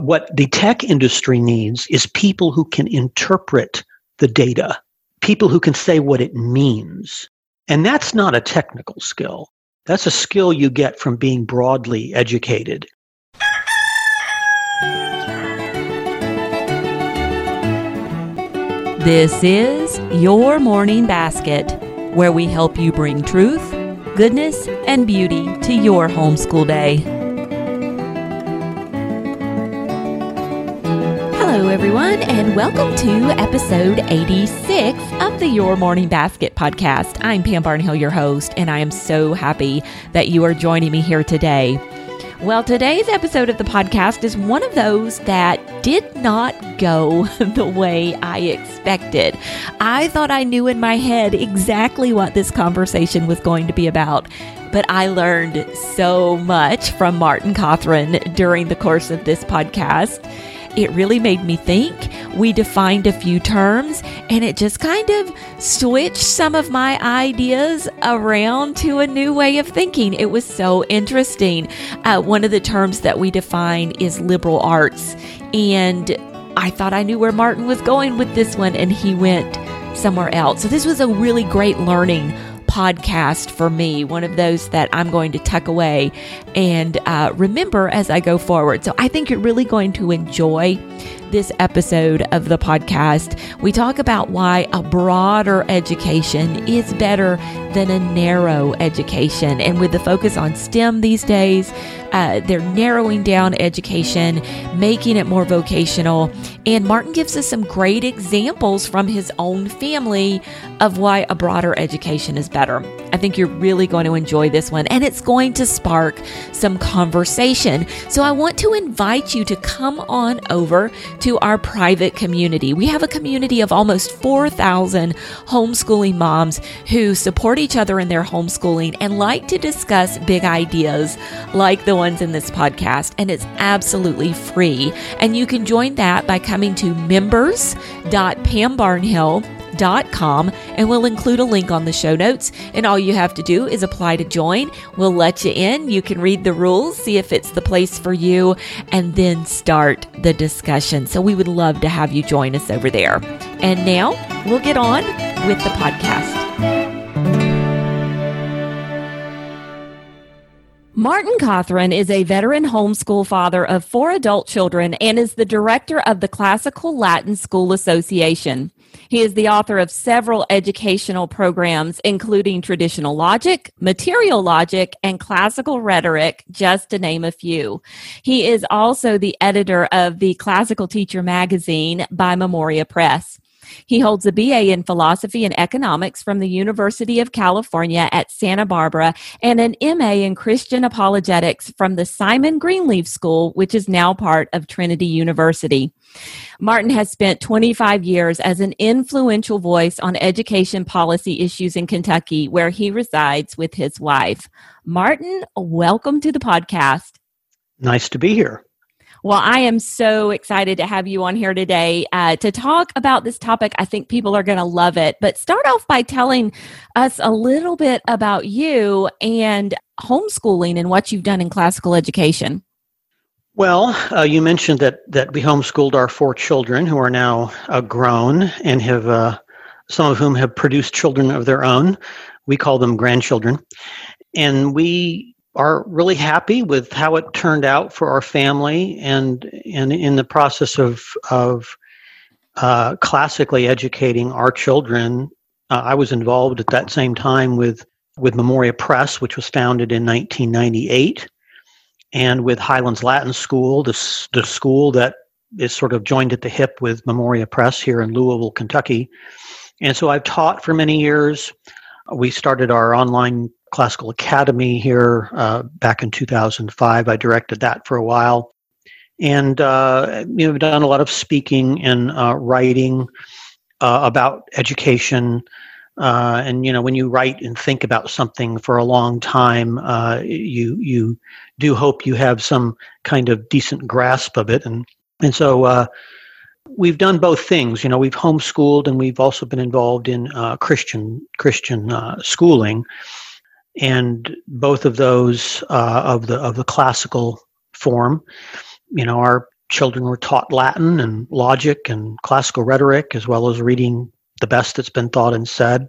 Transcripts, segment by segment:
What the tech industry needs is people who can interpret the data, people who can say what it means. And that's not a technical skill. That's a skill you get from being broadly educated. This is Your Morning Basket, where we help you bring truth, goodness, and beauty to your homeschool day. Everyone, and welcome to episode 86 of the Your Morning Basket podcast. I'm Pam Barnhill, your host, and I am so happy that you are joining me here today. Well, today's episode of the podcast is one of those that did not go the way I expected. I thought I knew in my head exactly what this conversation was going to be about, but I learned so much from Martin Cothran during the course of this podcast it really made me think. We defined a few terms and it just kind of switched some of my ideas around to a new way of thinking. It was so interesting. Uh, one of the terms that we define is liberal arts. And I thought I knew where Martin was going with this one, and he went somewhere else. So, this was a really great learning podcast for me, one of those that I'm going to tuck away and uh, remember as I go forward. So I think you're really going to enjoy this episode of the podcast. We talk about why a broader education is better than a narrow education. And with the focus on STEM these days, uh, they're narrowing down education, making it more vocational. And Martin gives us some great examples from his own family of why a broader education is better. I think you're really going to enjoy this one, and it's going to spark some conversation. So I want to invite you to come on over to our private community. We have a community of almost 4,000 homeschooling moms who support each other in their homeschooling and like to discuss big ideas like the ones in this podcast. And it's absolutely free. And you can join that by coming to members.pambarnhill.com com, and we'll include a link on the show notes. And all you have to do is apply to join. We'll let you in. You can read the rules, see if it's the place for you, and then start the discussion. So we would love to have you join us over there. And now we'll get on with the podcast. Martin Cothran is a veteran homeschool father of four adult children and is the director of the Classical Latin School Association. He is the author of several educational programs, including traditional logic, material logic, and classical rhetoric, just to name a few. He is also the editor of the Classical Teacher magazine by Memoria Press. He holds a BA in philosophy and economics from the University of California at Santa Barbara and an MA in Christian apologetics from the Simon Greenleaf School, which is now part of Trinity University. Martin has spent 25 years as an influential voice on education policy issues in Kentucky, where he resides with his wife. Martin, welcome to the podcast. Nice to be here. Well, I am so excited to have you on here today uh, to talk about this topic. I think people are going to love it. But start off by telling us a little bit about you and homeschooling and what you've done in classical education. Well, uh, you mentioned that that we homeschooled our four children, who are now uh, grown and have uh, some of whom have produced children of their own. We call them grandchildren, and we are really happy with how it turned out for our family. And and in the process of of uh, classically educating our children, uh, I was involved at that same time with with Memoria Press, which was founded in 1998 and with Highlands Latin School, the, the school that is sort of joined at the hip with Memoria Press here in Louisville, Kentucky. And so I've taught for many years. We started our online classical academy here uh, back in 2005. I directed that for a while. And uh, you know, I've done a lot of speaking and uh, writing uh, about education uh, and you know, when you write and think about something for a long time, uh, you you do hope you have some kind of decent grasp of it. And and so we've done both things. You know, we've homeschooled and we've also been involved in uh, Christian Christian uh, schooling, and both of those uh, of the of the classical form. You know, our children were taught Latin and logic and classical rhetoric, as well as reading the best that's been thought and said.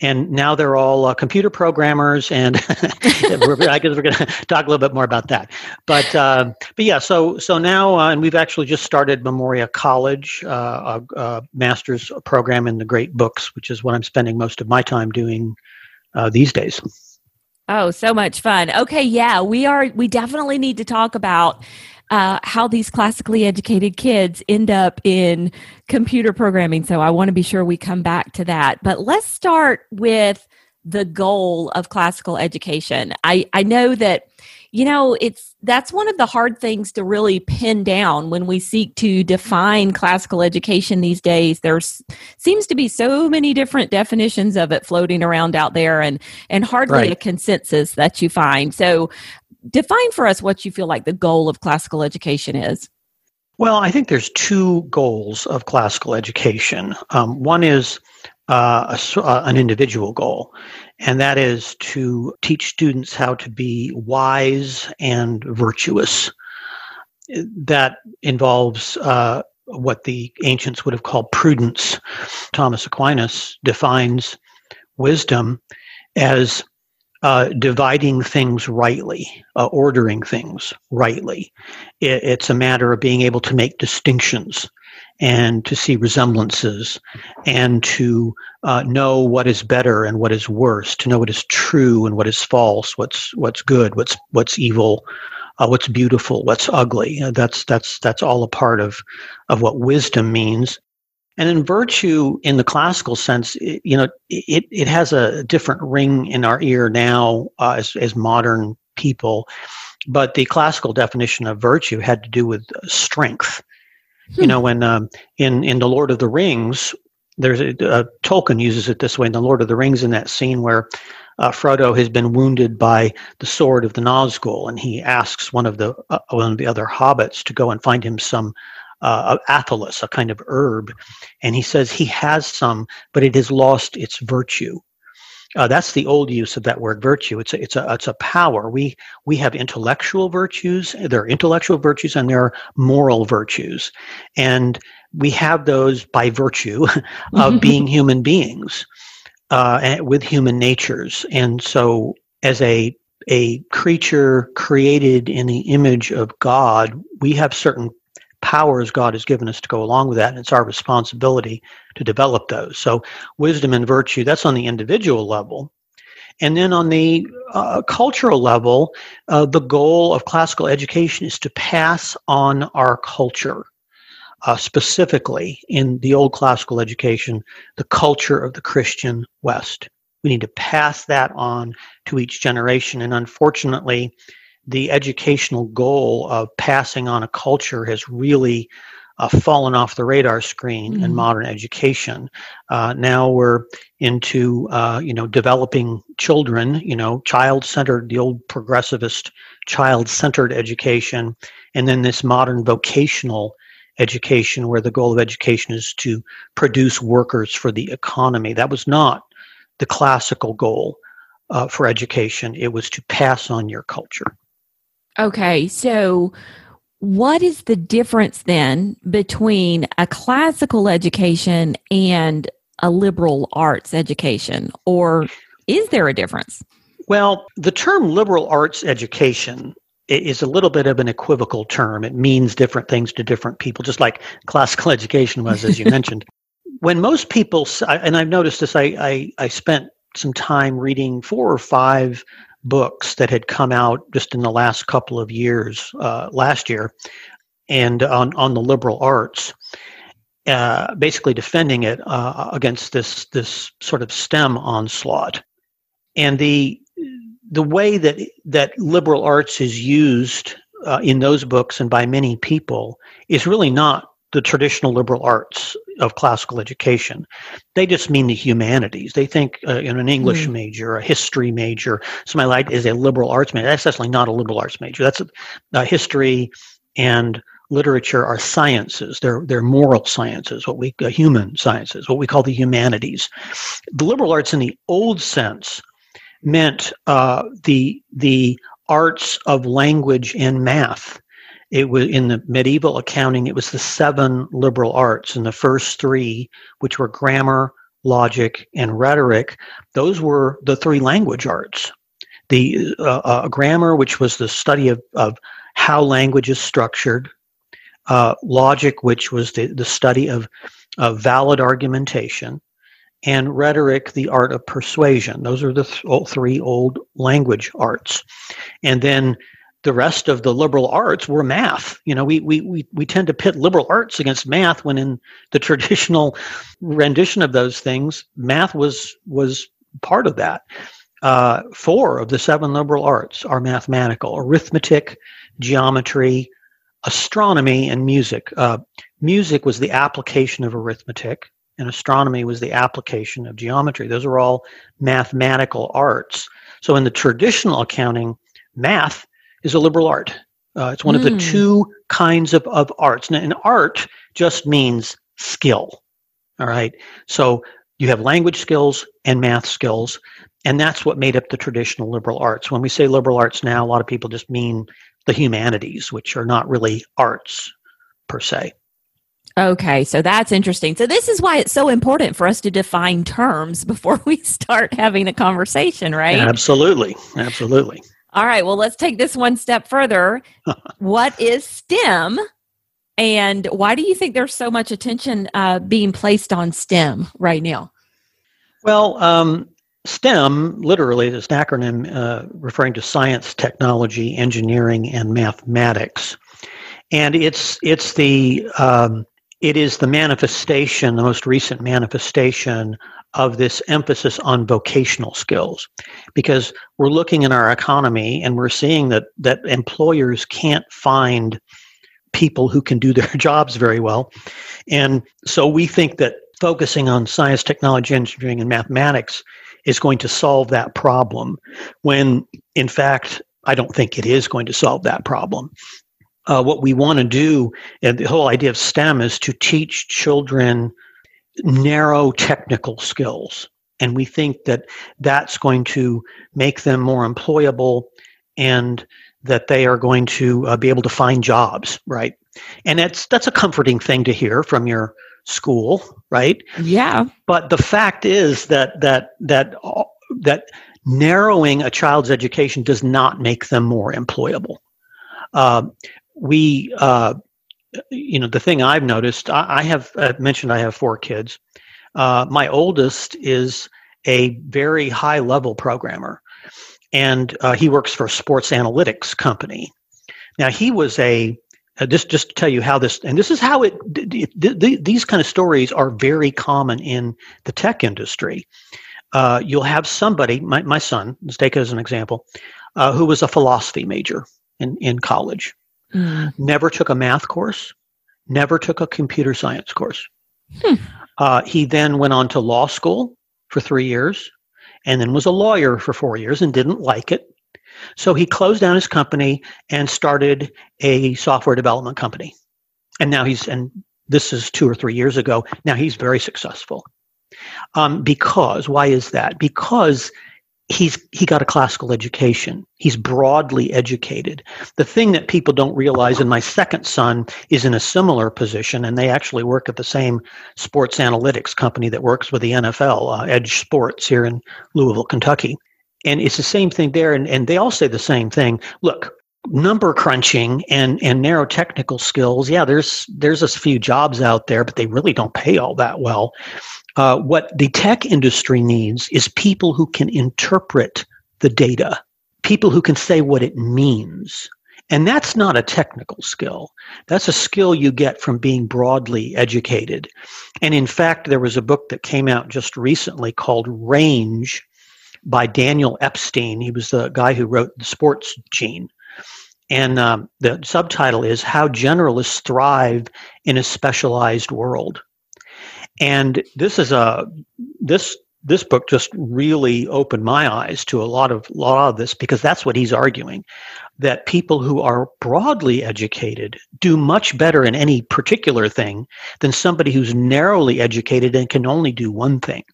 And now they're all uh, computer programmers, and I guess we're going to talk a little bit more about that. But uh, but yeah, so so now, uh, and we've actually just started Memoria College, uh, a, a, master's program in the great books, which is what I'm spending most of my time doing uh, these days. Oh, so much fun. Okay, yeah, we are. We definitely need to talk about uh, how these classically educated kids end up in computer programming. So I want to be sure we come back to that. But let's start with the goal of classical education. I, I know that, you know, it's that's one of the hard things to really pin down when we seek to define classical education these days. There's seems to be so many different definitions of it floating around out there and and hardly right. a consensus that you find. So define for us what you feel like the goal of classical education is. Well, I think there's two goals of classical education. Um, one is uh, a, uh, an individual goal, and that is to teach students how to be wise and virtuous. That involves uh, what the ancients would have called prudence. Thomas Aquinas defines wisdom as uh, dividing things rightly, uh, ordering things rightly. It, it's a matter of being able to make distinctions and to see resemblances and to uh, know what is better and what is worse, to know what is true and what is false, what's what's good, what's what's evil, uh, what's beautiful, what's ugly. Uh, that's that's that's all a part of of what wisdom means. And in virtue, in the classical sense, it, you know, it, it has a different ring in our ear now uh, as, as modern people. But the classical definition of virtue had to do with strength. Hmm. You know, when um, in in the Lord of the Rings, there's a, uh, Tolkien uses it this way in the Lord of the Rings in that scene where uh, Frodo has been wounded by the sword of the Nazgul, and he asks one of the uh, one of the other hobbits to go and find him some uh, a kind of herb, and he says he has some, but it has lost its virtue. Uh, that's the old use of that word virtue. It's a, it's a it's a power. We we have intellectual virtues. There are intellectual virtues and there are moral virtues, and we have those by virtue of being human beings uh, with human natures. And so, as a a creature created in the image of God, we have certain powers God has given us to go along with that, and it's our responsibility to develop those. So, wisdom and virtue, that's on the individual level. And then on the uh, cultural level, uh, the goal of classical education is to pass on our culture. Uh, specifically, in the old classical education, the culture of the Christian West. We need to pass that on to each generation. And unfortunately, the educational goal of passing on a culture has really uh, fallen off the radar screen mm-hmm. in modern education. Uh, now we're into uh, you know developing children, you know, child-centered, the old progressivist child-centered education, and then this modern vocational education, where the goal of education is to produce workers for the economy. That was not the classical goal uh, for education. It was to pass on your culture. Okay, so what is the difference then between a classical education and a liberal arts education? Or is there a difference? Well, the term liberal arts education is a little bit of an equivocal term. It means different things to different people, just like classical education was, as you mentioned. When most people, and I've noticed this, I, I, I spent some time reading four or five books that had come out just in the last couple of years, uh, last year, and on, on the liberal arts, uh, basically defending it uh, against this this sort of STEM onslaught, and the the way that that liberal arts is used uh, in those books and by many people is really not the traditional liberal arts of classical education. They just mean the humanities. They think uh, in an English mm. major, a history major, somebody like is a liberal arts major. That's definitely not a liberal arts major. That's a, a history and literature are sciences. They're they're moral sciences, what we uh, human sciences, what we call the humanities. The liberal arts, in the old sense, meant uh, the the arts of language and math it was in the medieval accounting it was the seven liberal arts and the first three which were grammar logic and rhetoric those were the three language arts. The uh, uh, grammar which was the study of, of how language is structured uh, logic which was the, the study of, valid argumentation and rhetoric the art of persuasion. Those are the th- three old language arts. And then the rest of the liberal arts were math. You know, we, we, we, we tend to pit liberal arts against math when in the traditional rendition of those things, math was, was part of that. Uh, four of the seven liberal arts are mathematical arithmetic, geometry, astronomy, and music. Uh, music was the application of arithmetic, and astronomy was the application of geometry. Those are all mathematical arts. So in the traditional accounting, math is a liberal art. Uh, it's one mm. of the hmm. two kinds of, of arts. Now, and art just means skill. All right. So you have language skills and math skills, and that's what made up the traditional liberal arts. When we say liberal arts now, a lot of people just mean the humanities, which are not really arts per se. Okay, so that's interesting. So this is why it's so important for us to define terms before we start having a conversation, right? Absolutely. Absolutely. All right, well, let's take this one step further. what is STEM? And why do you think there's so much attention uh, being placed on STEM right now? Well, um, STEM literally is an acronym uh, referring to science, technology, engineering, and mathematics, and it's it's the um, it is the manifestation, the most recent manifestation of this emphasis on vocational skills. Because we're looking in our economy and we're seeing that that employers can't find people who can do their jobs very well. And so we think that focusing on science technology engineering and mathematics is going to solve that problem when in fact i don't think it is going to solve that problem uh, what we want to do and the whole idea of stem is to teach children narrow technical skills. And we think that that's going to make them more employable and that they are going to uh, be able to find jobs, right? And that's that's a comforting thing to hear from your school, right? Yeah. But the fact is that that that that narrowing a child's education does not make them more employable. Uh, we uh, you know, the thing I've noticed, I, I have uh, mentioned I have four kids. Uh, my oldest is a very high level programmer, and uh, he works for a sports analytics company. Now, he was a uh, just just to tell you how this and this is how it these kind of stories are very common in the tech industry. Uh, you'll have somebody, my, my son, let's take as an example, uh, who was a philosophy major in, in college Mm. Never took a math course, never took a computer science course. Hmm. Uh, he then went on to law school for three years and then was a lawyer for four years and didn't like it. So he closed down his company and started a software development company. And now he's, and this is two or three years ago, now he's very successful. Um, because, why is that? Because he's he got a classical education. He's broadly educated. The thing that people don't realize and my second son is in a similar position and they actually work at the same sports analytics company that works with the nfl uh, EdjSports here in louisville kentucky. And it's the same thing there and, and they all say the same thing. Look number crunching and and narrow technical skills yeah there's there's a few jobs out there but they really don't pay all that well uh, what the tech industry needs is people who can interpret the data, people who can say what it means. And that's not a technical skill. That's a skill you get from being broadly educated. And in fact, there was a book that came out just recently called Range by Daniel Epstein. He was the guy who wrote The Sports Gene. And um, the subtitle is How Generalists Thrive in a Specialized World. And this is a this this book just really opened my eyes to a lot of lot of this because that's what he's arguing that people who are broadly educated do much better in any particular thing than somebody who's narrowly educated and can only do one thing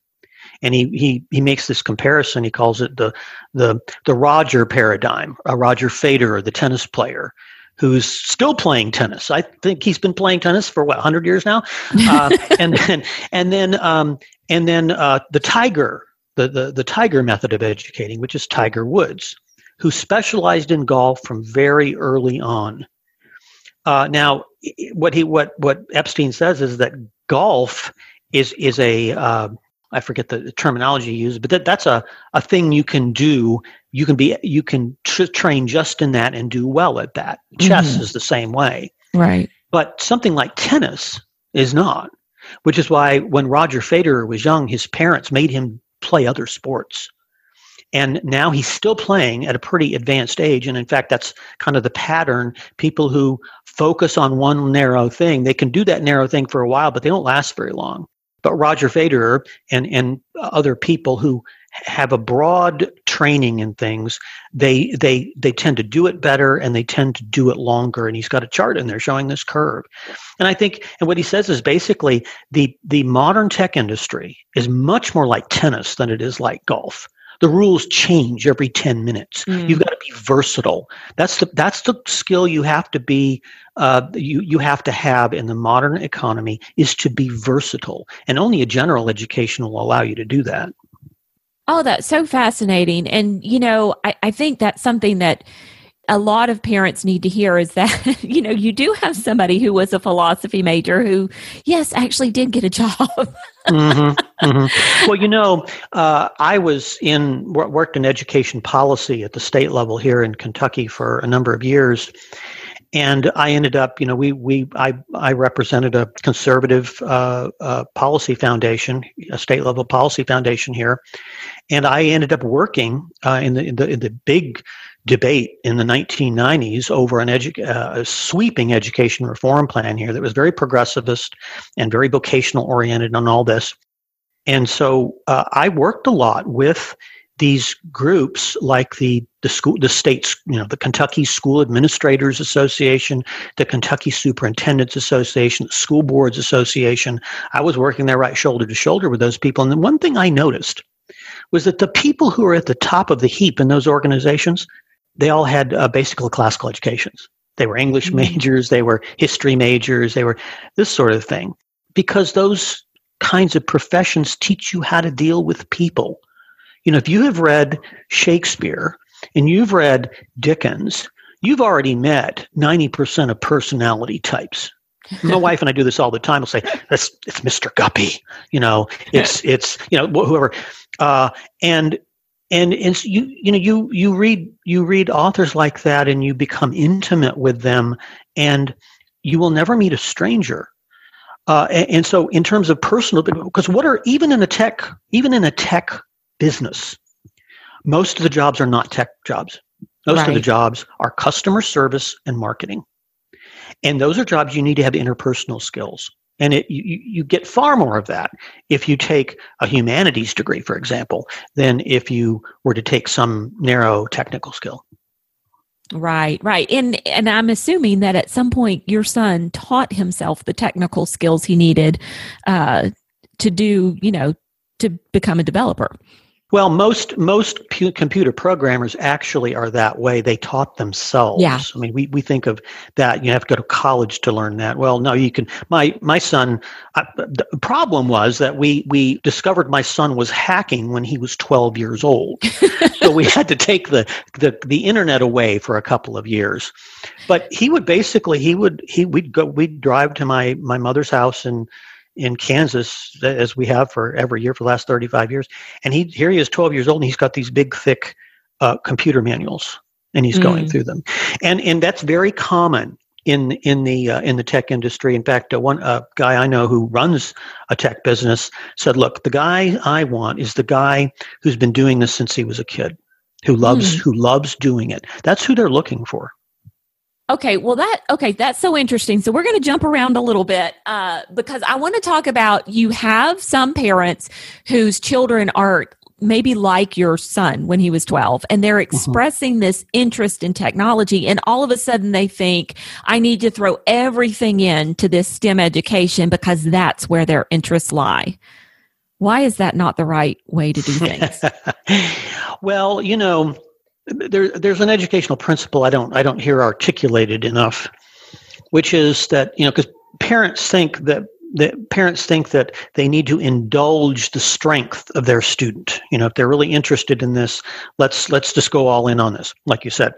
and he, he, he makes this comparison he calls it the the the roger paradigm a roger federer the tennis player who's still playing tennis. I think he's been playing tennis for what 100 years now. Uh, and then and then um, and then uh, the Tiger, the, the the Tiger method of educating, which is Tiger Woods, who specialized in golf from very early on. Uh, now, what he what what Epstein says is that golf is is a uh, I forget the terminology used, but that, that's a, a thing you can do. You can be you can tr- train just in that and do well at that. Chess mm-hmm. is the same way, right? But something like tennis is not, which is why when Roger Federer was young, his parents made him play other sports. And now he's still playing at a pretty advanced age. And in fact, that's kind of the pattern. People who focus on one narrow thing, they can do that narrow thing for a while, but they don't last very long. But Roger Federer and, and other people who have a broad training in things, they they they tend to do it better and they tend to do it longer. And he's got a chart in there showing this curve. And I think and what he says is basically the the modern tech industry is much more like tennis than it is like golf the rules change every 10 minutes. Mm. you've got to be versatile. That's the that's the skill you have to be uh, you you have to have in the modern economy is to be versatile and only a general education will allow you to do that. Oh that's so fascinating and you know i, I think that's something that a lot of parents need to hear is that you know you do have somebody who was a philosophy major who yes actually did get a job. Mm-hmm, mm-hmm. well you know uh, i was in worked in education policy at the state level here in kentucky for a number of years. And I ended up, you know, we we I I represented a conservative uh, uh, policy foundation, a state level policy foundation here, and I ended up working uh, in the in the in the big debate in the 1990s over an edu- uh, a sweeping education reform plan here that was very progressivist and very vocational oriented on all this. And so uh, I worked a lot with these groups like the the school the states you know the Kentucky School Administrators Association, the Kentucky Superintendents Association, the School Boards Association. I was working there right shoulder to shoulder with those people, and the one thing I noticed was that the people who were at the top of the heap in those organizations they all had uh, basic classical educations. They were English mm-hmm. majors, they were history majors, they were this sort of thing. Because those kinds of professions teach you how to deal with people. You know, if you have read Shakespeare and you've read Dickens, you've already met 90% of personality types. My wife and I do this all the time. We'll say, "That's it's Mr. Guppy," you know, it's it's you know whoever, uh, and and and you you know you you read you read authors like that and you become intimate with them and you will never meet a stranger. Uh, and, and, so in terms of personal because what are even in a tech even in a tech business most of the jobs are not tech jobs. Most right. of the jobs are customer service and marketing. And those are jobs you need to have interpersonal skills and it, you, you get far more of that if you take a humanities degree, for example, than if you were to take some narrow technical skill. Right, right. And and I'm assuming that at some point your son taught himself the technical skills he needed uh, to do, you know, to become a developer. Well, most most pu- computer programmers actually are that way. They taught themselves. Yeah. I mean, we, we think of that. You have to go to college to learn that. Well, no, you can. My my son. Uh, the problem was that we we discovered my son was hacking when he was 12 years old. so we had to take the, the the internet away for a couple of years. But he would basically he would he we'd go we'd drive to my my mother's house and in Kansas as we have for every year for the last 35 years. And he here he is 12 years old and he's got these big thick uh, computer manuals and he's mm. going through them. And and that's very common in in the uh, in the tech industry. In fact, uh, one uh, guy I know who runs a tech business said, "Look, the guy I want is the guy who's been doing this since he was a kid, who loves mm. who loves doing it. That's who they're looking for." Okay, well that okay, that's so interesting. So we're going to jump around a little bit uh, because I want to talk about you have some parents whose children are maybe like your son when he was 12 and they're mm-hmm. expressing mm-hmm. this interest in technology and all of a sudden they think I need to throw everything into this STEM education because that's where their interests lie. Why is that not the right way to do things? well, you know, there, there's an educational principle I don't I don't hear articulated enough, which is that you know because parents think that that parents think that they need to indulge the strength of their student. You know, if they're really interested in this, let's let's just go all in on this, like you said.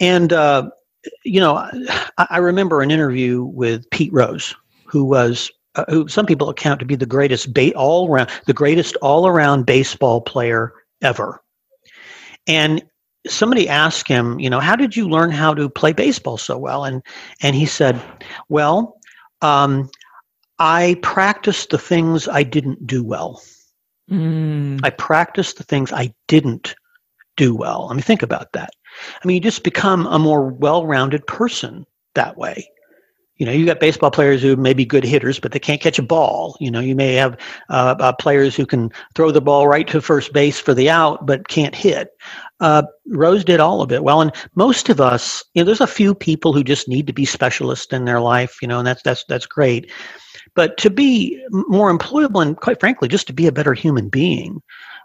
And uh, you know, I, I remember an interview with Pete Rose, who was uh, who some people account to be the greatest ba- all around the greatest all around baseball player ever. And somebody asked him, you know, how did you learn how to play baseball so well? And and he said, well, um, I practiced the things I didn't do well. Mm. I practiced the things I didn't do well. I mean, think about that. I mean, you just become a more well-rounded person that way you know, you got baseball players who may be good hitters, but they can't catch a ball. You know, you may have uh, uh, players who can throw the ball right to first base for the out, but can't hit. Uh, Rose did all of it well, and most of us, you know, there's a few people who just need to be specialists in their life, you know, and that's that's that's great. But to be more employable and, quite frankly, just to be a better human being,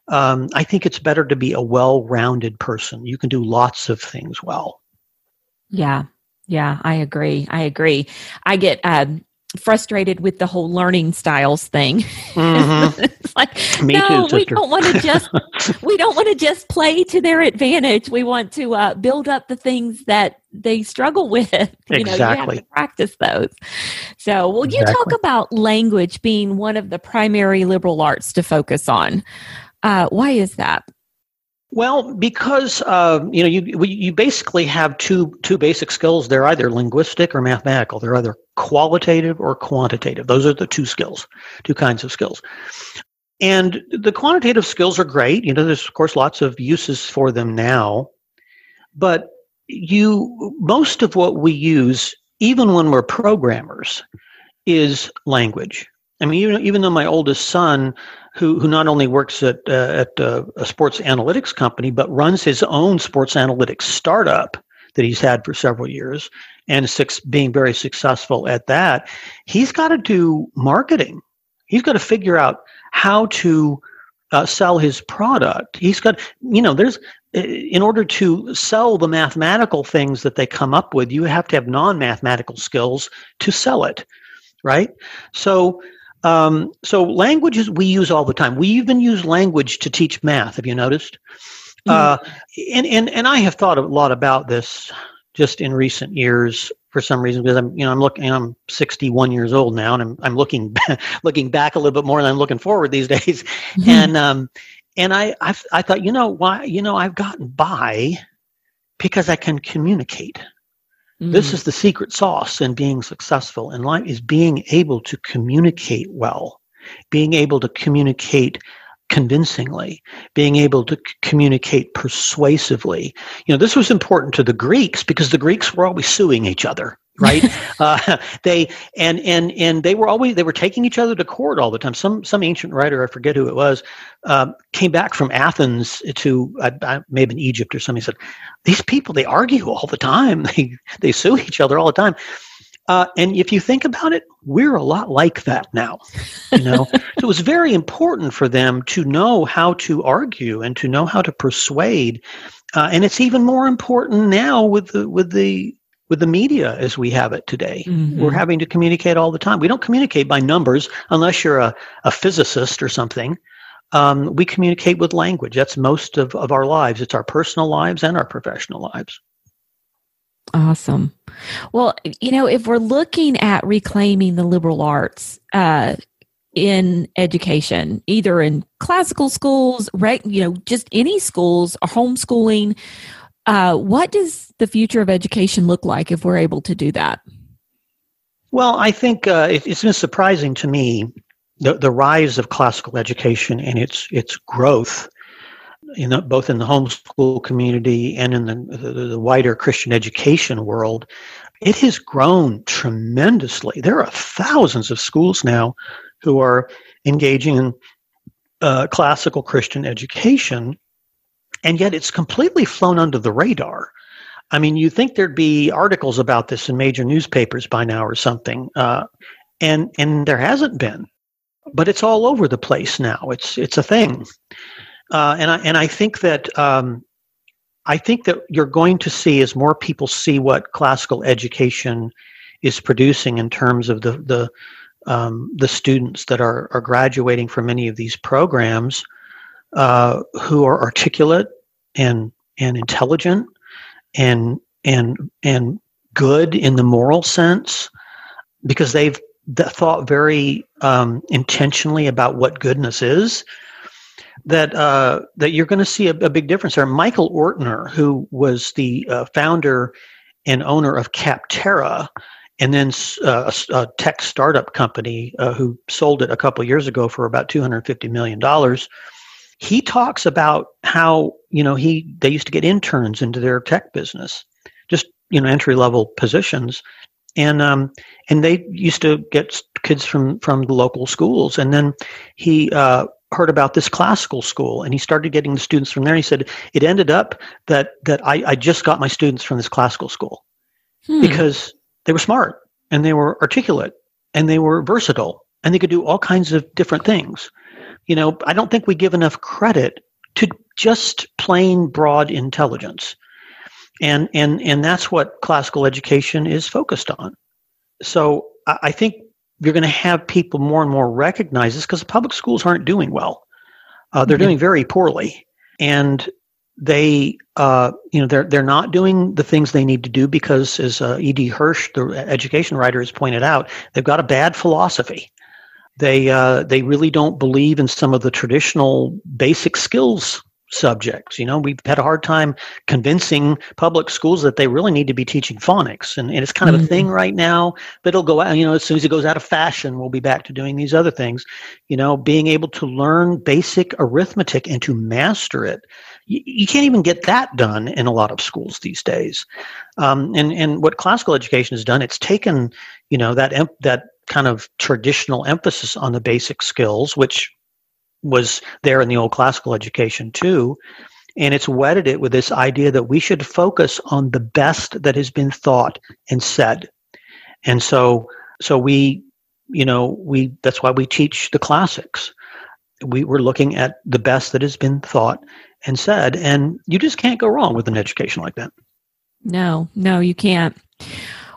um, I think it's better to be a well-rounded person. You can do lots of things well. Yeah, yeah, I agree. I agree. I get um, frustrated with the whole learning styles thing. Mm-hmm. it's like, Me no, too, we don't want to just we don't want to just play to their advantage. We want to uh, build up the things that they struggle with. You exactly. know, you have to practice those. So, will exactly. you talk about language being one of the primary liberal arts to focus on? Uh, why is that? Well, because uh, you know you you basically have two two basic skills. They're either linguistic or mathematical. They're either qualitative or quantitative. Those are the two skills, two kinds of skills. And the quantitative skills are great. You know, there's of course lots of uses for them now, but you most of what we use, even when we're programmers, is language. I mean, even even though my oldest son who who not only works at uh, at uh, a sports analytics company but runs his own sports analytics startup that he's had for several years and six, being very successful at that. He's got to do marketing. He's got to figure out how to uh, sell his product. He's got, you know, there's, in order to sell the mathematical things that they come up with, you have to have non mathematical skills to sell it, right? So, um, so languages we use all the time. We even use language to teach math. Have you noticed? Mm-hmm. Uh, and, and and I have thought a lot about this just in recent years for some reason because I'm you know I'm looking I'm 61 years old now and I'm I'm looking looking back a little bit more than I'm looking forward these days. Mm-hmm. And um and I i I thought you know why you know I've gotten by because I can communicate. Mm. This is the secret sauce in being successful in life is being able to communicate well, being able to communicate convincingly, being able to c- communicate persuasively. You know, this was important to the Greeks because the Greeks were always suing each other right? Uh, they and and and they were always they were taking each other to court all the time. Some some ancient writer i forget who it was um, came back from athens to maybe in egypt or something. Said these people they argue all the time. They they sue each other all the time. Uh, and if you think about it we're a lot like that now you know? So it was very important for them to know how to argue and to know how to persuade. Uh, and it's even more important now with the with the with the media as we have it today. Mm-hmm. We're having to communicate all the time. We don't communicate by numbers unless you're a, a physicist or something. Um, we communicate with language. That's most of, of our lives. It's our personal lives and our professional lives. Awesome. Well, you know, if we're looking at reclaiming the liberal arts uh, in education, either in classical schools, right, you know, just any schools, or homeschooling, uh, what does the future of education look like if we're able to do that? Well, I think uh, it, has been surprising to me the, the rise of classical education and its its growth, in the, both in the homeschool community and in the, the, the wider Christian education world. It has grown tremendously. There are thousands of schools now who are engaging in uh, classical Christian education and yet it's completely flown under the radar. I mean, you think there'd be articles about this in major newspapers by now or something, uh, and and there hasn't been. But it's all over the place now. It's it's a thing, uh, and I and I think that um, I think that you're going to see as more people see what classical education is producing in terms of the the um, the students that are are graduating from many of these programs uh, who are articulate and and intelligent and and and good in the moral sense because they've thought very um, intentionally about what goodness is that uh, that you're going to see a, a, big difference there. Michael Ortner, who was the uh, founder and owner of Capterra, and then uh, a, a, tech startup company uh, who sold it a couple years ago for about 250 million dollars. He talks about how you know he they used to get interns into their tech business, just you know entry level positions, and um, and they used to get kids from from the local schools, and then he uh, heard about this classical school and he started getting the students from there. He said it ended up that that I, I just got my students from this classical school hmm. because they were smart and they were articulate and they were versatile and they could do all kinds of different things. You know, I don't think we give enough credit to just plain broad intelligence. And and and that's what classical education is focused on. So I think you're going to have people more and more recognize this because public schools aren't doing well. Uh, they're mm-hmm. doing very poorly, and they, uh, you know, they're they're not doing the things they need to do because, as uh, E.D. Hirsch, the education writer, has pointed out, they've got a bad philosophy. They uh, they really don't believe in some of the traditional basic skills subjects. You know, we've had a hard time convincing public schools that they really need to be teaching phonics. And, and it's kind of mm-hmm. a thing right now, but it'll go out, you know, as soon as it goes out of fashion, we'll be back to doing these other things. You know, being able to learn basic arithmetic and to master it. You, you can't even get that done in a lot of schools these days. Um, and, and what classical education has done, it's taken, you know, that, that kind of traditional emphasis on the basic skills, which was there in the old classical education too. And it's wedded it with this idea that we should focus on the best that has been thought and said. And so, so we, you know, we, that's why we teach the classics. We were looking at the best that has been thought and said. And you just can't go wrong with an education like that. No, no, you can't.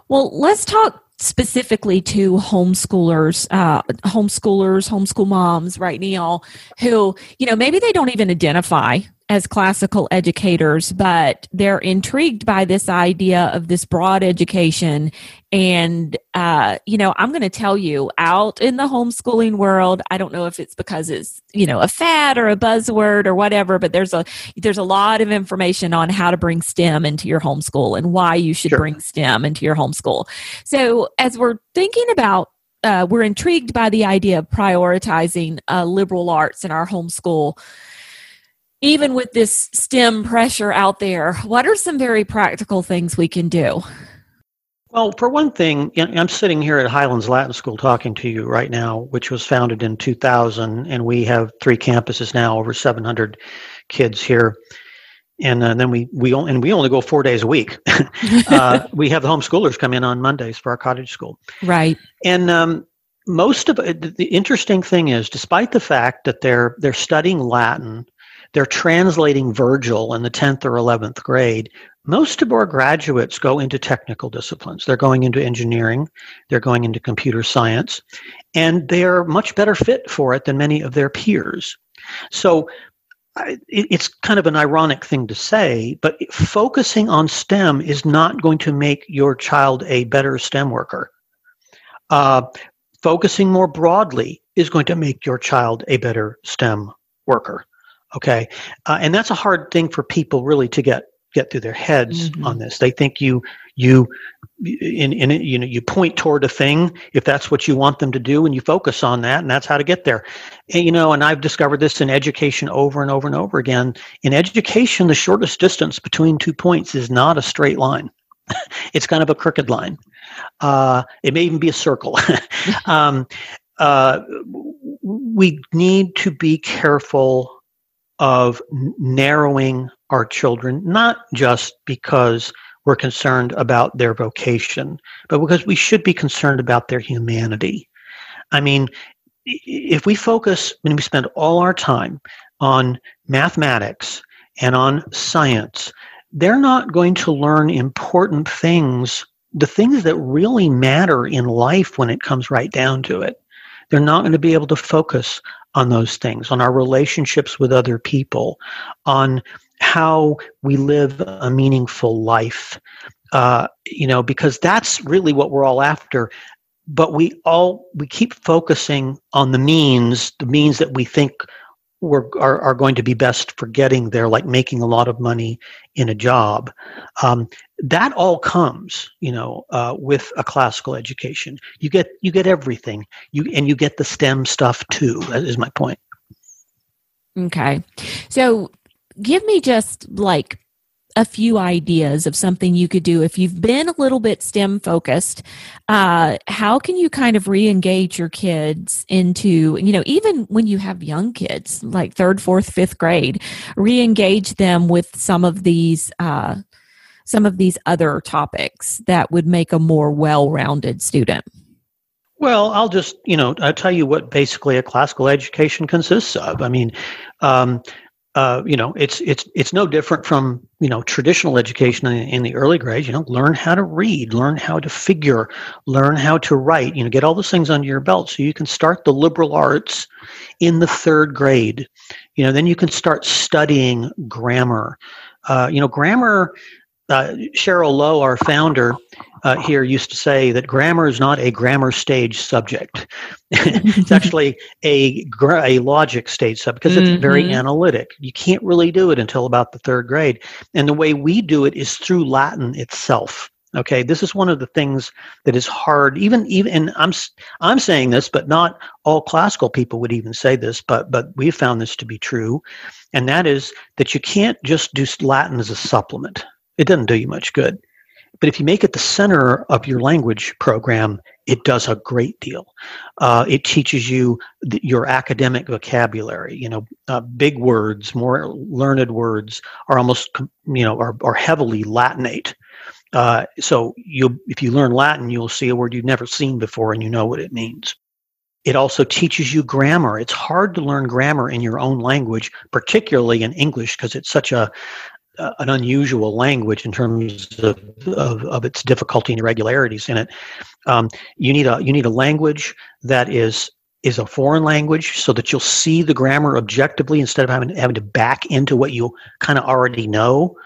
Well, let's talk specifically to homeschoolers, uh, homeschoolers, homeschool moms right now who, you know, maybe they don't even identify as classical educators, but they're intrigued by this idea of this broad education. And, uh, you know, I'm going to tell you out in the homeschooling world, I don't know if it's because it's, you know, a fad or a buzzword or whatever, but there's a, there's a lot of information on how to bring STEM into your homeschool and why you should sure. bring STEM into your homeschool. So as we're thinking about uh, we're intrigued by the idea of prioritizing uh, liberal arts in our homeschool even with this STEM pressure out there, what are some very practical things we can do? Well, for one thing, I'm sitting here at Highlands Latin School talking to you right now, which was founded in 2000, and we have three campuses now, over 700 kids here. And uh, then we we only, and we only go four days a week. uh, we have the homeschoolers come in on Mondays for our cottage school, right? And um, most of the interesting thing is, despite the fact that they're they're studying Latin they're translating Virgil in the 10th or 11th grade. Most of our graduates go into technical disciplines. They're going into engineering, they're going into computer science, and they're much better fit for it than many of their peers. So it's kind of an ironic thing to say, but focusing on STEM is not going to make your child a better STEM worker. Uh, focusing more broadly is going to make your child a better STEM worker. Okay, uh, and that's a hard thing for people really to get get through their heads mm-hmm. on this. They think you you in, in you know you point toward a thing if that's what you want them to do, and you focus on that, and that's how to get there. And, you know, and I've discovered this in education over and over and over again. In education, the shortest distance between two points is not a straight line. it's kind of a crooked line. Uh, it may even be a circle. um, uh, we need to be careful of narrowing our children, not just because we're concerned about their vocation, but because we should be concerned about their humanity. I mean, if we focus, when we spend all our time on mathematics and on science, they're not going to learn important things, the things that really matter in life when it comes right down to it. They're not going to be able to focus on those things, on our relationships with other people, on how we live a meaningful life. Uh, you know, because that's really what we're all after. But we all we keep focusing on the means, the means that we think we're, are, are going to be best for getting there, like making a lot of money in a job. Um, that all comes, you know, uh, with a classical education. You get you get everything. You and you get the STEM stuff too. That is my point. Okay, so give me just like a few ideas of something you could do if you've been a little bit STEM focused. Uh, how can you kind of re-engage your kids into, you know, even when you have young kids like third, fourth, fifth grade, re-engage them with some of these uh, some of these other topics that would make a more well-rounded student. Well, I'll just, you know, I'll tell you what basically a classical education consists of. I mean, um, uh, you know, it's it's it's no different from you know traditional education in, in, the early grades. You know, learn how to read, learn how to figure, learn how to write. You know, get all those things under your belt so you can start the liberal arts in the third grade. You know, then you can start studying grammar. Uh, you know, grammar uh, Cheryl Lowe, our founder uh, here, used to say that grammar is not a grammar stage subject. it's actually a a logic stage subject because mm-hmm. it's very mm-hmm. analytic. You can't really do it until about the third grade, and the way we do it is through Latin itself. Okay, this is one of the things that is hard. Even even, and I'm I'm saying this, but not all classical people would even say this. But but we've found this to be true, and that is that you can't just do Latin as a supplement it doesn't do you much good. But if you make it the center of your language program, it does a great deal. Uh, it teaches you your academic vocabulary. You know, uh, big words, more learned words are almost, you know, are, are heavily Latinate. Uh, so you, if you learn Latin, you'll see a word you've never seen before, and you know what it means. It also teaches you grammar. It's hard to learn grammar in your own language, particularly in English, because it's such a, uh, an unusual language in terms of, of, of, its difficulty and irregularities in it. Um, you need a you need a language that is is a foreign language so that you'll see the grammar objectively instead of having, having to back into what you kind of already know.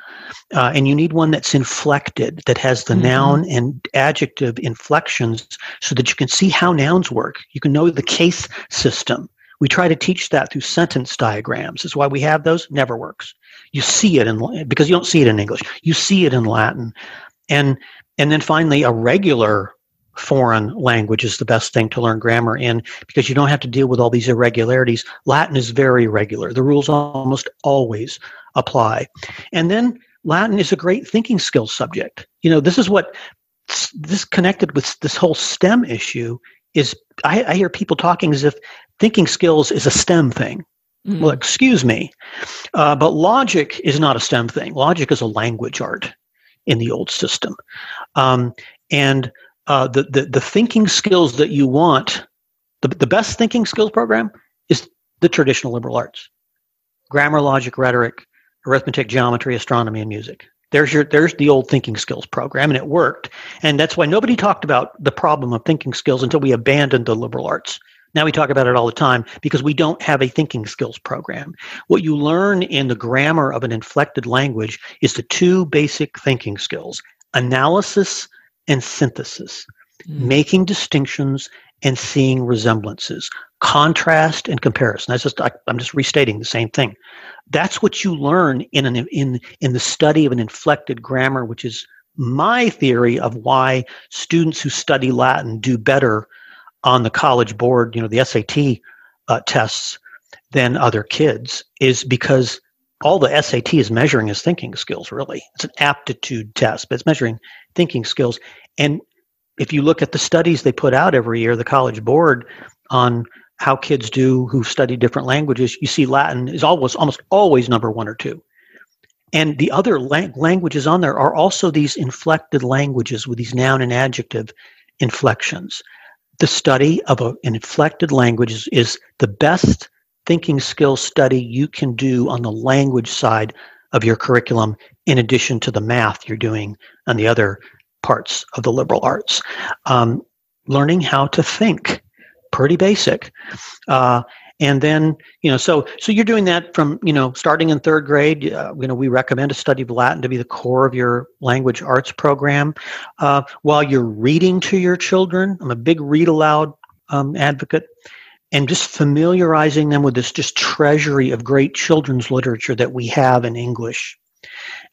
Uh, and you need one that's inflected, that has the mm-hmm. noun and adjective inflections so that you can see how nouns work. You can know the case system. We try to teach that through sentence diagrams. Is why we have those. Never works. You see it in because you don't see it in English. You see it in Latin, and and then finally a regular foreign language is the best thing to learn grammar in because you don't have to deal with all these irregularities. Latin is very regular. The rules almost always apply. And then Latin is a great thinking skills subject. You know, this is what this connected with this whole STEM issue is I, I hear people talking as if thinking skills is a STEM thing. Mm-hmm. Well, excuse me, uh, but logic is not a STEM thing. Logic is a language art in the old system, um, and uh, the, the the thinking skills that you want, the the best thinking skills program is the traditional liberal arts, grammar, logic, rhetoric, arithmetic, geometry, astronomy, and music. There's your there's the old thinking skills program, and it worked. And that's why nobody talked about the problem of thinking skills until we abandoned the liberal arts now we talk about it all the time because we don't have a thinking skills program. What you learn in the grammar of an inflected language is the two basic thinking skills analysis and synthesis, mm. making distinctions and seeing resemblances, contrast and comparison. That's just I, am just restating the same thing. That's what you learn in an in in the study of an inflected grammar, which is my theory of why students who study Latin do better on the college board, you know, the SAT uh, tests than other kids is because all the SAT is measuring is thinking skills, really. It's an aptitude test, but it's measuring thinking skills. And if you look at the studies they put out every year, the college board on how kids do who study different languages, you see Latin is almost almost always number one or two. And the other languages on there are also these inflected languages with these noun and adjective inflections the study of a, an inflected language is, is the best thinking skill study you can do on the language side of your curriculum in addition to the math you're doing on the other parts of the liberal arts. Um, learning how to think, pretty basic. Uh, and then you know so so you're doing that from you know starting in third grade. Uh, you know we recommend a study of latin to be the core of your language arts program. Uh, while you're reading to your children i'm a big read aloud um, advocate and just familiarizing them with this just treasury of great children's literature that we have in english.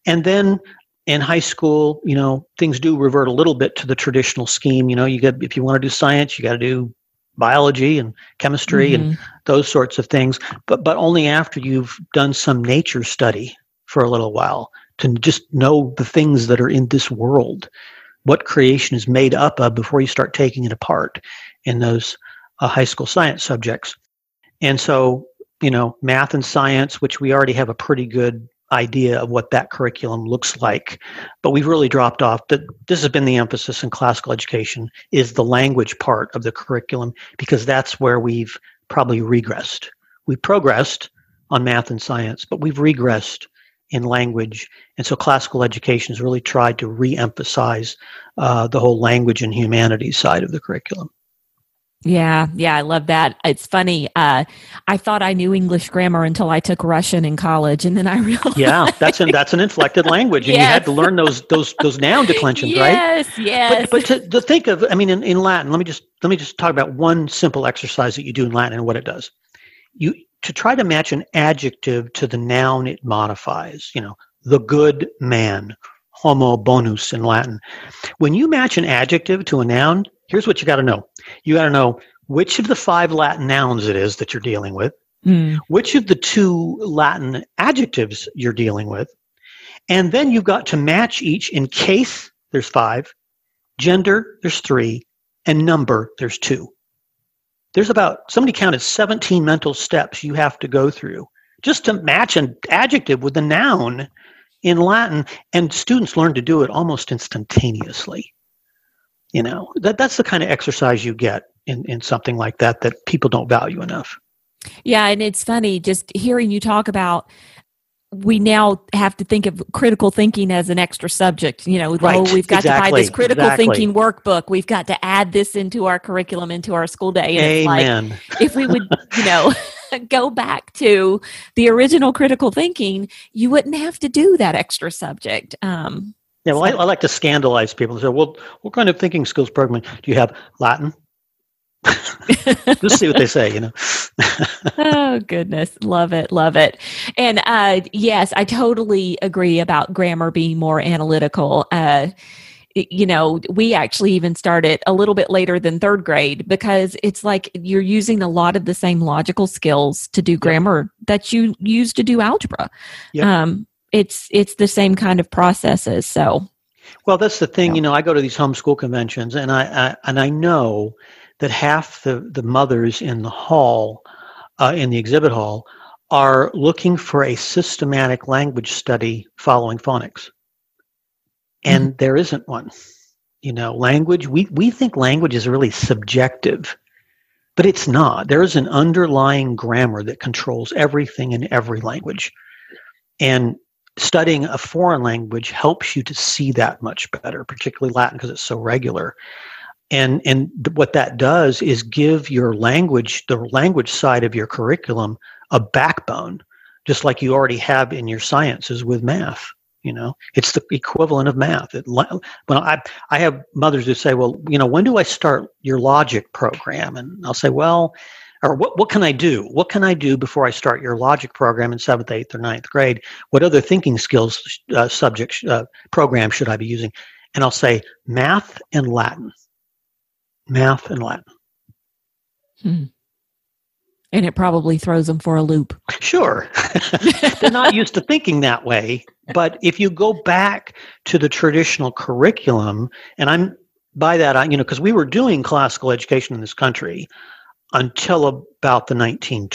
And then in high school you know things do revert a little bit to the traditional scheme. You know you get if you want to do science you got to do biology and chemistry mm-hmm. and those sorts of things but but only after you've done some nature study for a little while to just know the things that are in this world what creation is made up of before you start taking it apart in those uh, high school science subjects. And so you know math and science which we already have a pretty good idea of what that curriculum looks like but we've really dropped off that this has been the emphasis in classical education is the language part of the curriculum because that's where we've probably regressed. We've progressed on math and science but we've regressed in language. And so classical education has really tried to re-emphasize uh, the whole language and humanities side of the curriculum yeah, yeah, I love that. It's funny. Uh, I thought I knew English grammar until I took Russian in college, and then I realized. Yeah, that's an that's an inflected language, and yes. you had to learn those those those noun declensions, yes, right? Yes, yes. But, but to, to, think of, I mean, in, in Latin, let me just let me just talk about one simple exercise that you do in Latin and what it does. You to try to match an adjective to the noun it modifies. You know, the good man, homo bonus in Latin. When you match an adjective to a noun, here's what you got to know you got to know which of the five Latin nouns it is that you're dealing with, mm. which of the two Latin adjectives you're dealing with, and then you've got to match each in case there's five, gender there's three, and number there's two. There's about, somebody counted 17 mental steps you have to go through just to match an adjective with a noun in Latin, and students learn to do it almost instantaneously you know that that's the kind of exercise you get in in something like that that people don't value enough yeah and it's funny just hearing you talk about we now have to think of critical thinking as an extra subject. You know, right. oh, we've got exactly. to buy this critical exactly. thinking workbook. We've got to add this into our curriculum, into our school day. And Amen. Like, if we would, you know, go back to the original critical thinking, you wouldn't have to do that extra subject. Um, yeah, well, I, I, like to scandalize people and say, well, what kind of thinking skills program do you have? Latin? Just see what they say, you know. oh goodness, love it, love it. And uh, yes, I totally agree about grammar being more analytical. Uh, you know, we actually even started a little bit later than third grade because it's like you're using a lot of the same logical skills to do grammar yep. that you use to do algebra. Yep. Um, it's it's the same kind of processes. So, well, that's the thing. Yeah. You know, I go to these homeschool conventions, and I, I and I know that half the the mothers in the hall, uh, in the exhibit hall, are looking for a systematic language study following phonics, and mm-hmm. there isn't one. You know, language. We we think language is really subjective. But it's not. There is an underlying grammar that controls everything in every language. And studying a foreign language helps you to see that much better, particularly Latin because it's so regular. And and what that does is give your language, the language side of your curriculum, a backbone, just like you already have in your sciences with math. You know, it's the equivalent of math. It, when I I have mothers who say, well, you know, when do I start your logic program? And I'll say, well, or what, what can I do? What can I do before I start your logic program in seventh, eighth, or ninth grade? What other thinking skills uh, subject uh, program should I be using? And I'll say math and Latin. Math and Latin. Hmm. And it probably throws them for a loop. Sure. They're not used to thinking that way. But if you go back to the traditional curriculum, and I'm by that, I, you know, because we were doing classical education in this country until about the 1920s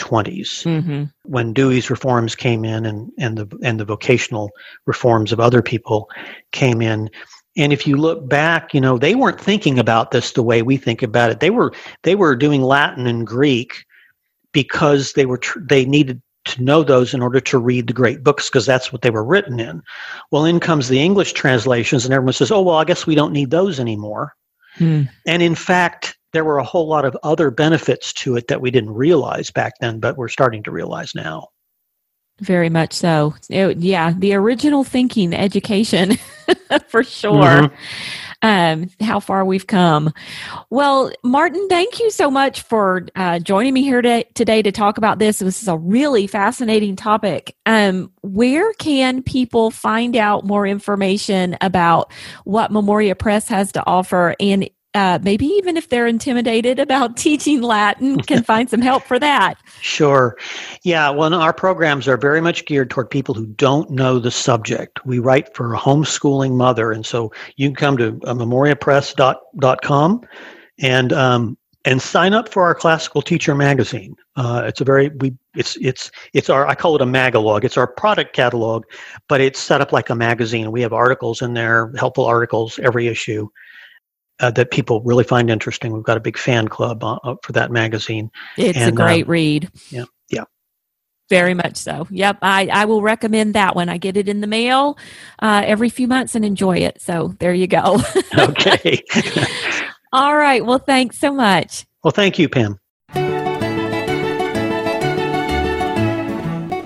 mm-hmm. when Dewey's reforms came in and, and the and the vocational reforms of other people came in and if you look back you know they weren't thinking about this the way we think about it they were they were doing Latin and Greek because they were tr- they needed to know those in order to read the great books because that's what they were written in. Well, in comes the English translations, and everyone says, oh, well, I guess we don't need those anymore. Hmm. And in fact, there were a whole lot of other benefits to it that we didn't realize back then, but we're starting to realize now. Very much so. It, yeah, the original thinking education for sure. Mm-hmm um, how far we've come. Well, Martin, thank you so much for uh, joining me here to, today to talk about this. This is a really fascinating topic. Um, where can people find out more information about what Memoria Press has to offer and uh, maybe even if they're intimidated about teaching Latin, can find some help for that. Sure. Yeah, well, our programs are very much geared toward people who don't know the subject. We write for a homeschooling mother, and so you can come to uh, memoriapress.com and um, and sign up for our classical teacher magazine. Uh, it's a very we it's it's it's our I call it a magalog. It's our product catalog, but it's set up like a magazine. We have articles in there, helpful articles every issue uh, that people really find interesting. We've got a big fan club uh, uh for that magazine. It's and, a great uh, read. Yeah, yeah. Very much so. Yep, I, I will recommend that one. I get it in the mail uh, every few months and enjoy it. So there you go. okay. All right. Well, thanks so much. Well, thank you, Pam.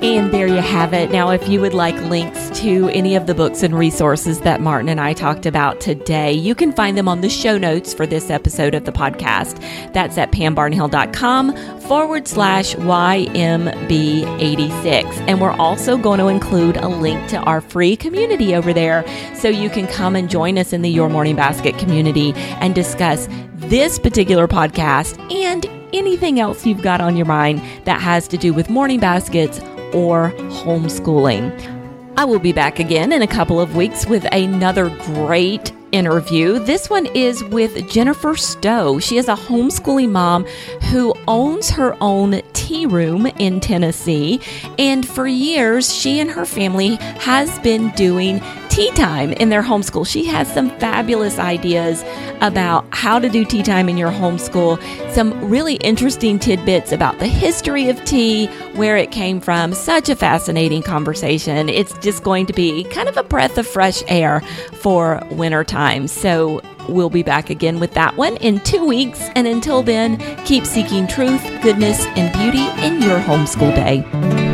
And there you have it. Now, if you would like links to any of the books and resources that Martin and I talked about today, you can find them on the show notes for this episode of the podcast. That's at pambarnhill.com forward slash YMB86. And we're also going to include a link to our free community over there so you can come and join us in the Your Morning Basket community and discuss this particular podcast and anything else you've got on your mind that has to do with morning baskets or homeschooling. I will be back again in a couple of weeks with another great interview. This one is with Jennifer Stowe. She is a homeschooling mom who owns her own tea room in Tennessee. And for years, she and her family has been doing tea time in their homeschool. She has some fabulous ideas about how to do tea time in your homeschool, some really interesting tidbits about the history of tea, where it came from. Such a fascinating conversation. It's just going to be kind of a breath of fresh air for wintertime. So we'll be back again with that one in two weeks. And until then, keep seeking truth, goodness, and beauty in your homeschool day.